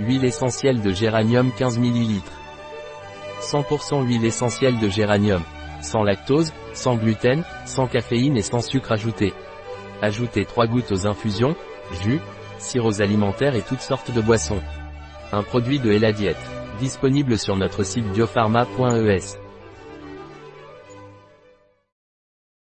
Huile essentielle de géranium 15 ml. 100% huile essentielle de géranium. Sans lactose, sans gluten, sans caféine et sans sucre ajouté. Ajoutez 3 gouttes aux infusions, jus, sirops alimentaires et toutes sortes de boissons. Un produit de Eladiette. Disponible sur notre site biopharma.es.